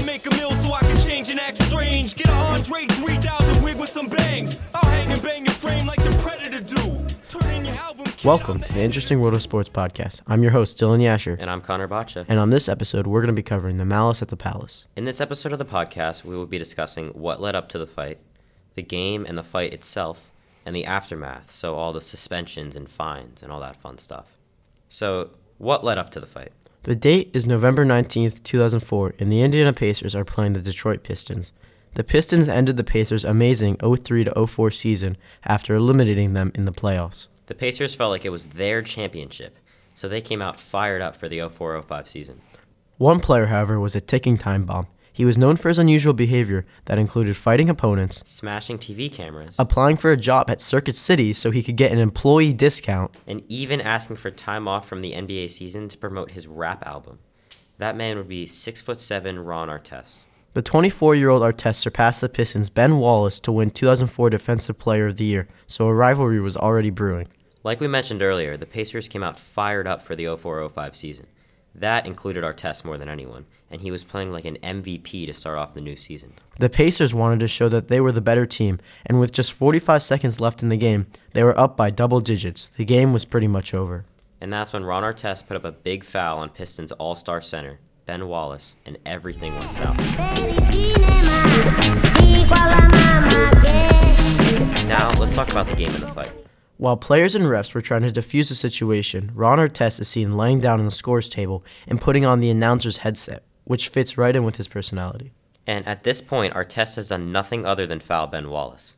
to make a meal so I can change and act strange. Get a Andre 3000 wig with some bangs. I'll hang and bang your frame like the Predator do. Turn in your album. Welcome to the Interesting World of Sports podcast. I'm your host, Dylan Yasher. And I'm Connor Batcha. And on this episode, we're going to be covering the malice at the palace. In this episode of the podcast, we will be discussing what led up to the fight, the game and the fight itself, and the aftermath, so all the suspensions and fines and all that fun stuff. So, what led up to the fight? The date is November 19th, 2004, and the Indiana Pacers are playing the Detroit Pistons. The Pistons ended the Pacers' amazing 03 04 season after eliminating them in the playoffs. The Pacers felt like it was their championship, so they came out fired up for the 04 05 season. One player, however, was a ticking time bomb. He was known for his unusual behavior that included fighting opponents, Smashing TV cameras, applying for a job at Circuit City so he could get an employee discount, and even asking for time off from the NBA season to promote his rap album. That man would be 6 foot 7 Ron Artest. The 24 year old Artest surpassed the Pistons' Ben Wallace to win 2004 Defensive Player of the Year, so a rivalry was already brewing. Like we mentioned earlier, the Pacers came out fired up for the 04 05 season. That included Artest more than anyone, and he was playing like an MVP to start off the new season. The Pacers wanted to show that they were the better team, and with just 45 seconds left in the game, they were up by double digits. The game was pretty much over. And that's when Ron Artest put up a big foul on Pistons all star center, Ben Wallace, and everything went south. Now, let's talk about the game and the fight. While players and refs were trying to defuse the situation, Ron Artest is seen laying down on the scores table and putting on the announcer's headset, which fits right in with his personality. And at this point, Artest has done nothing other than foul Ben Wallace.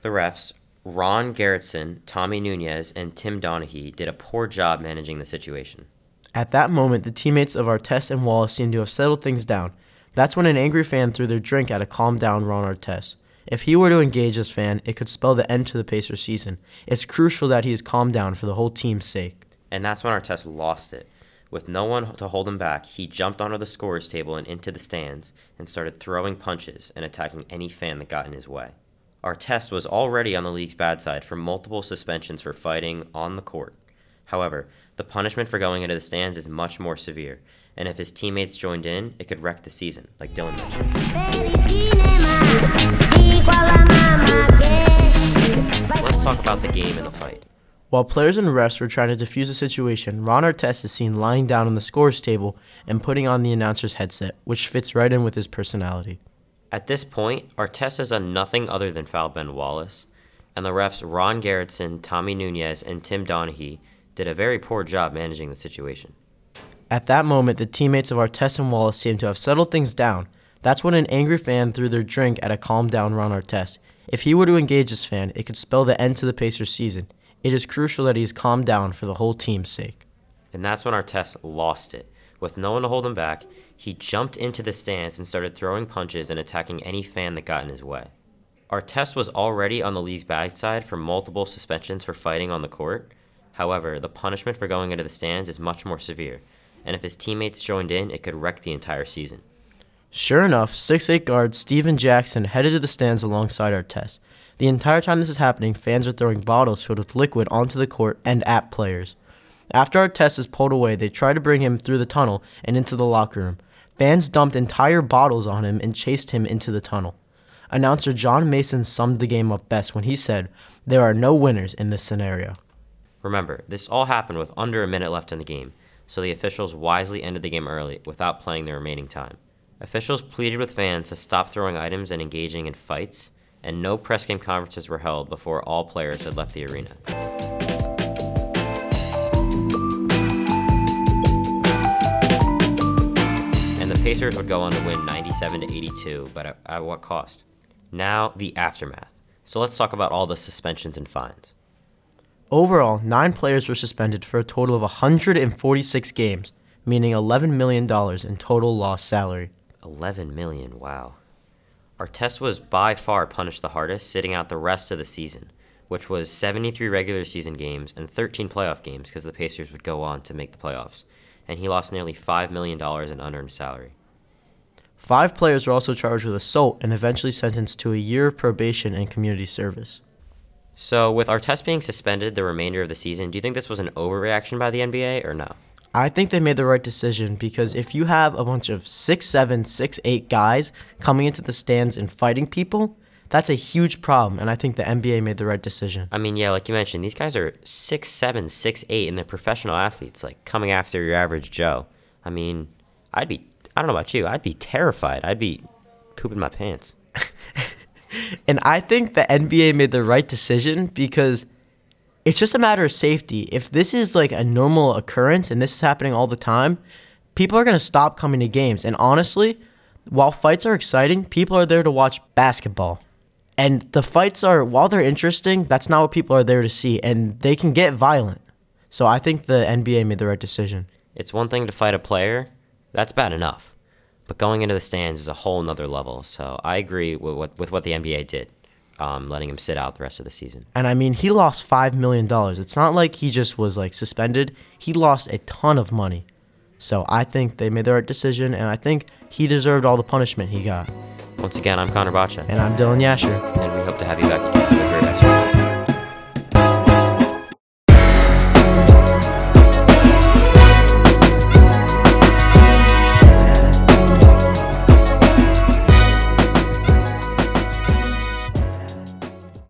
The refs, Ron Garretson, Tommy Nunez, and Tim Donaghy, did a poor job managing the situation. At that moment, the teammates of Artest and Wallace seemed to have settled things down. That's when an angry fan threw their drink at a calm down Ron Artest. If he were to engage this fan, it could spell the end to the Pacers season. It's crucial that he is calmed down for the whole team's sake. And that's when Artest lost it. With no one to hold him back, he jumped onto the scorer's table and into the stands and started throwing punches and attacking any fan that got in his way. Artest was already on the league's bad side for multiple suspensions for fighting on the court. However, the punishment for going into the stands is much more severe, and if his teammates joined in, it could wreck the season, like Dylan mentioned. About the game and the fight. While players and refs were trying to defuse the situation, Ron Artest is seen lying down on the scores table and putting on the announcer's headset, which fits right in with his personality. At this point, Artest has done nothing other than foul Ben Wallace, and the refs Ron Garretson, Tommy Nunez, and Tim Donaghy did a very poor job managing the situation. At that moment, the teammates of Artest and Wallace seemed to have settled things down. That's when an angry fan threw their drink at a calmed down Ron Artest. If he were to engage this fan, it could spell the end to the Pacers season. It is crucial that he is calmed down for the whole team's sake. And that's when Artest lost it. With no one to hold him back, he jumped into the stands and started throwing punches and attacking any fan that got in his way. Artest was already on the league's bad side for multiple suspensions for fighting on the court. However, the punishment for going into the stands is much more severe, and if his teammates joined in, it could wreck the entire season. Sure enough, 6'8 guard Stephen Jackson headed to the stands alongside Artest. The entire time this is happening, fans are throwing bottles filled with liquid onto the court and at players. After Artest is pulled away, they try to bring him through the tunnel and into the locker room. Fans dumped entire bottles on him and chased him into the tunnel. Announcer John Mason summed the game up best when he said, There are no winners in this scenario. Remember, this all happened with under a minute left in the game, so the officials wisely ended the game early without playing the remaining time. Officials pleaded with fans to stop throwing items and engaging in fights, and no press game conferences were held before all players had left the arena. And the Pacers would go on to win 97 to 82, but at, at what cost? Now, the aftermath. So let's talk about all the suspensions and fines. Overall, nine players were suspended for a total of 146 games, meaning $11 million in total lost salary. 11 million, wow. Artest was by far punished the hardest, sitting out the rest of the season, which was 73 regular season games and 13 playoff games because the Pacers would go on to make the playoffs, and he lost nearly $5 million in unearned salary. Five players were also charged with assault and eventually sentenced to a year of probation and community service. So, with Artest being suspended the remainder of the season, do you think this was an overreaction by the NBA or no? I think they made the right decision because if you have a bunch of six seven, six eight guys coming into the stands and fighting people, that's a huge problem. And I think the NBA made the right decision. I mean, yeah, like you mentioned, these guys are six seven, six eight, and they're professional athletes, like coming after your average Joe. I mean, I'd be, I don't know about you, I'd be terrified. I'd be pooping my pants. And I think the NBA made the right decision because it's just a matter of safety. If this is like a normal occurrence and this is happening all the time, people are going to stop coming to games. And honestly, while fights are exciting, people are there to watch basketball. And the fights are, while they're interesting, that's not what people are there to see. And they can get violent. So I think the NBA made the right decision. It's one thing to fight a player, that's bad enough. But going into the stands is a whole nother level. So I agree with what, with what the NBA did, um, letting him sit out the rest of the season. And I mean, he lost $5 million. It's not like he just was like suspended, he lost a ton of money. So I think they made the right decision, and I think he deserved all the punishment he got. Once again, I'm Connor Batcha, And I'm Dylan Yasher. and we hope to have you back again.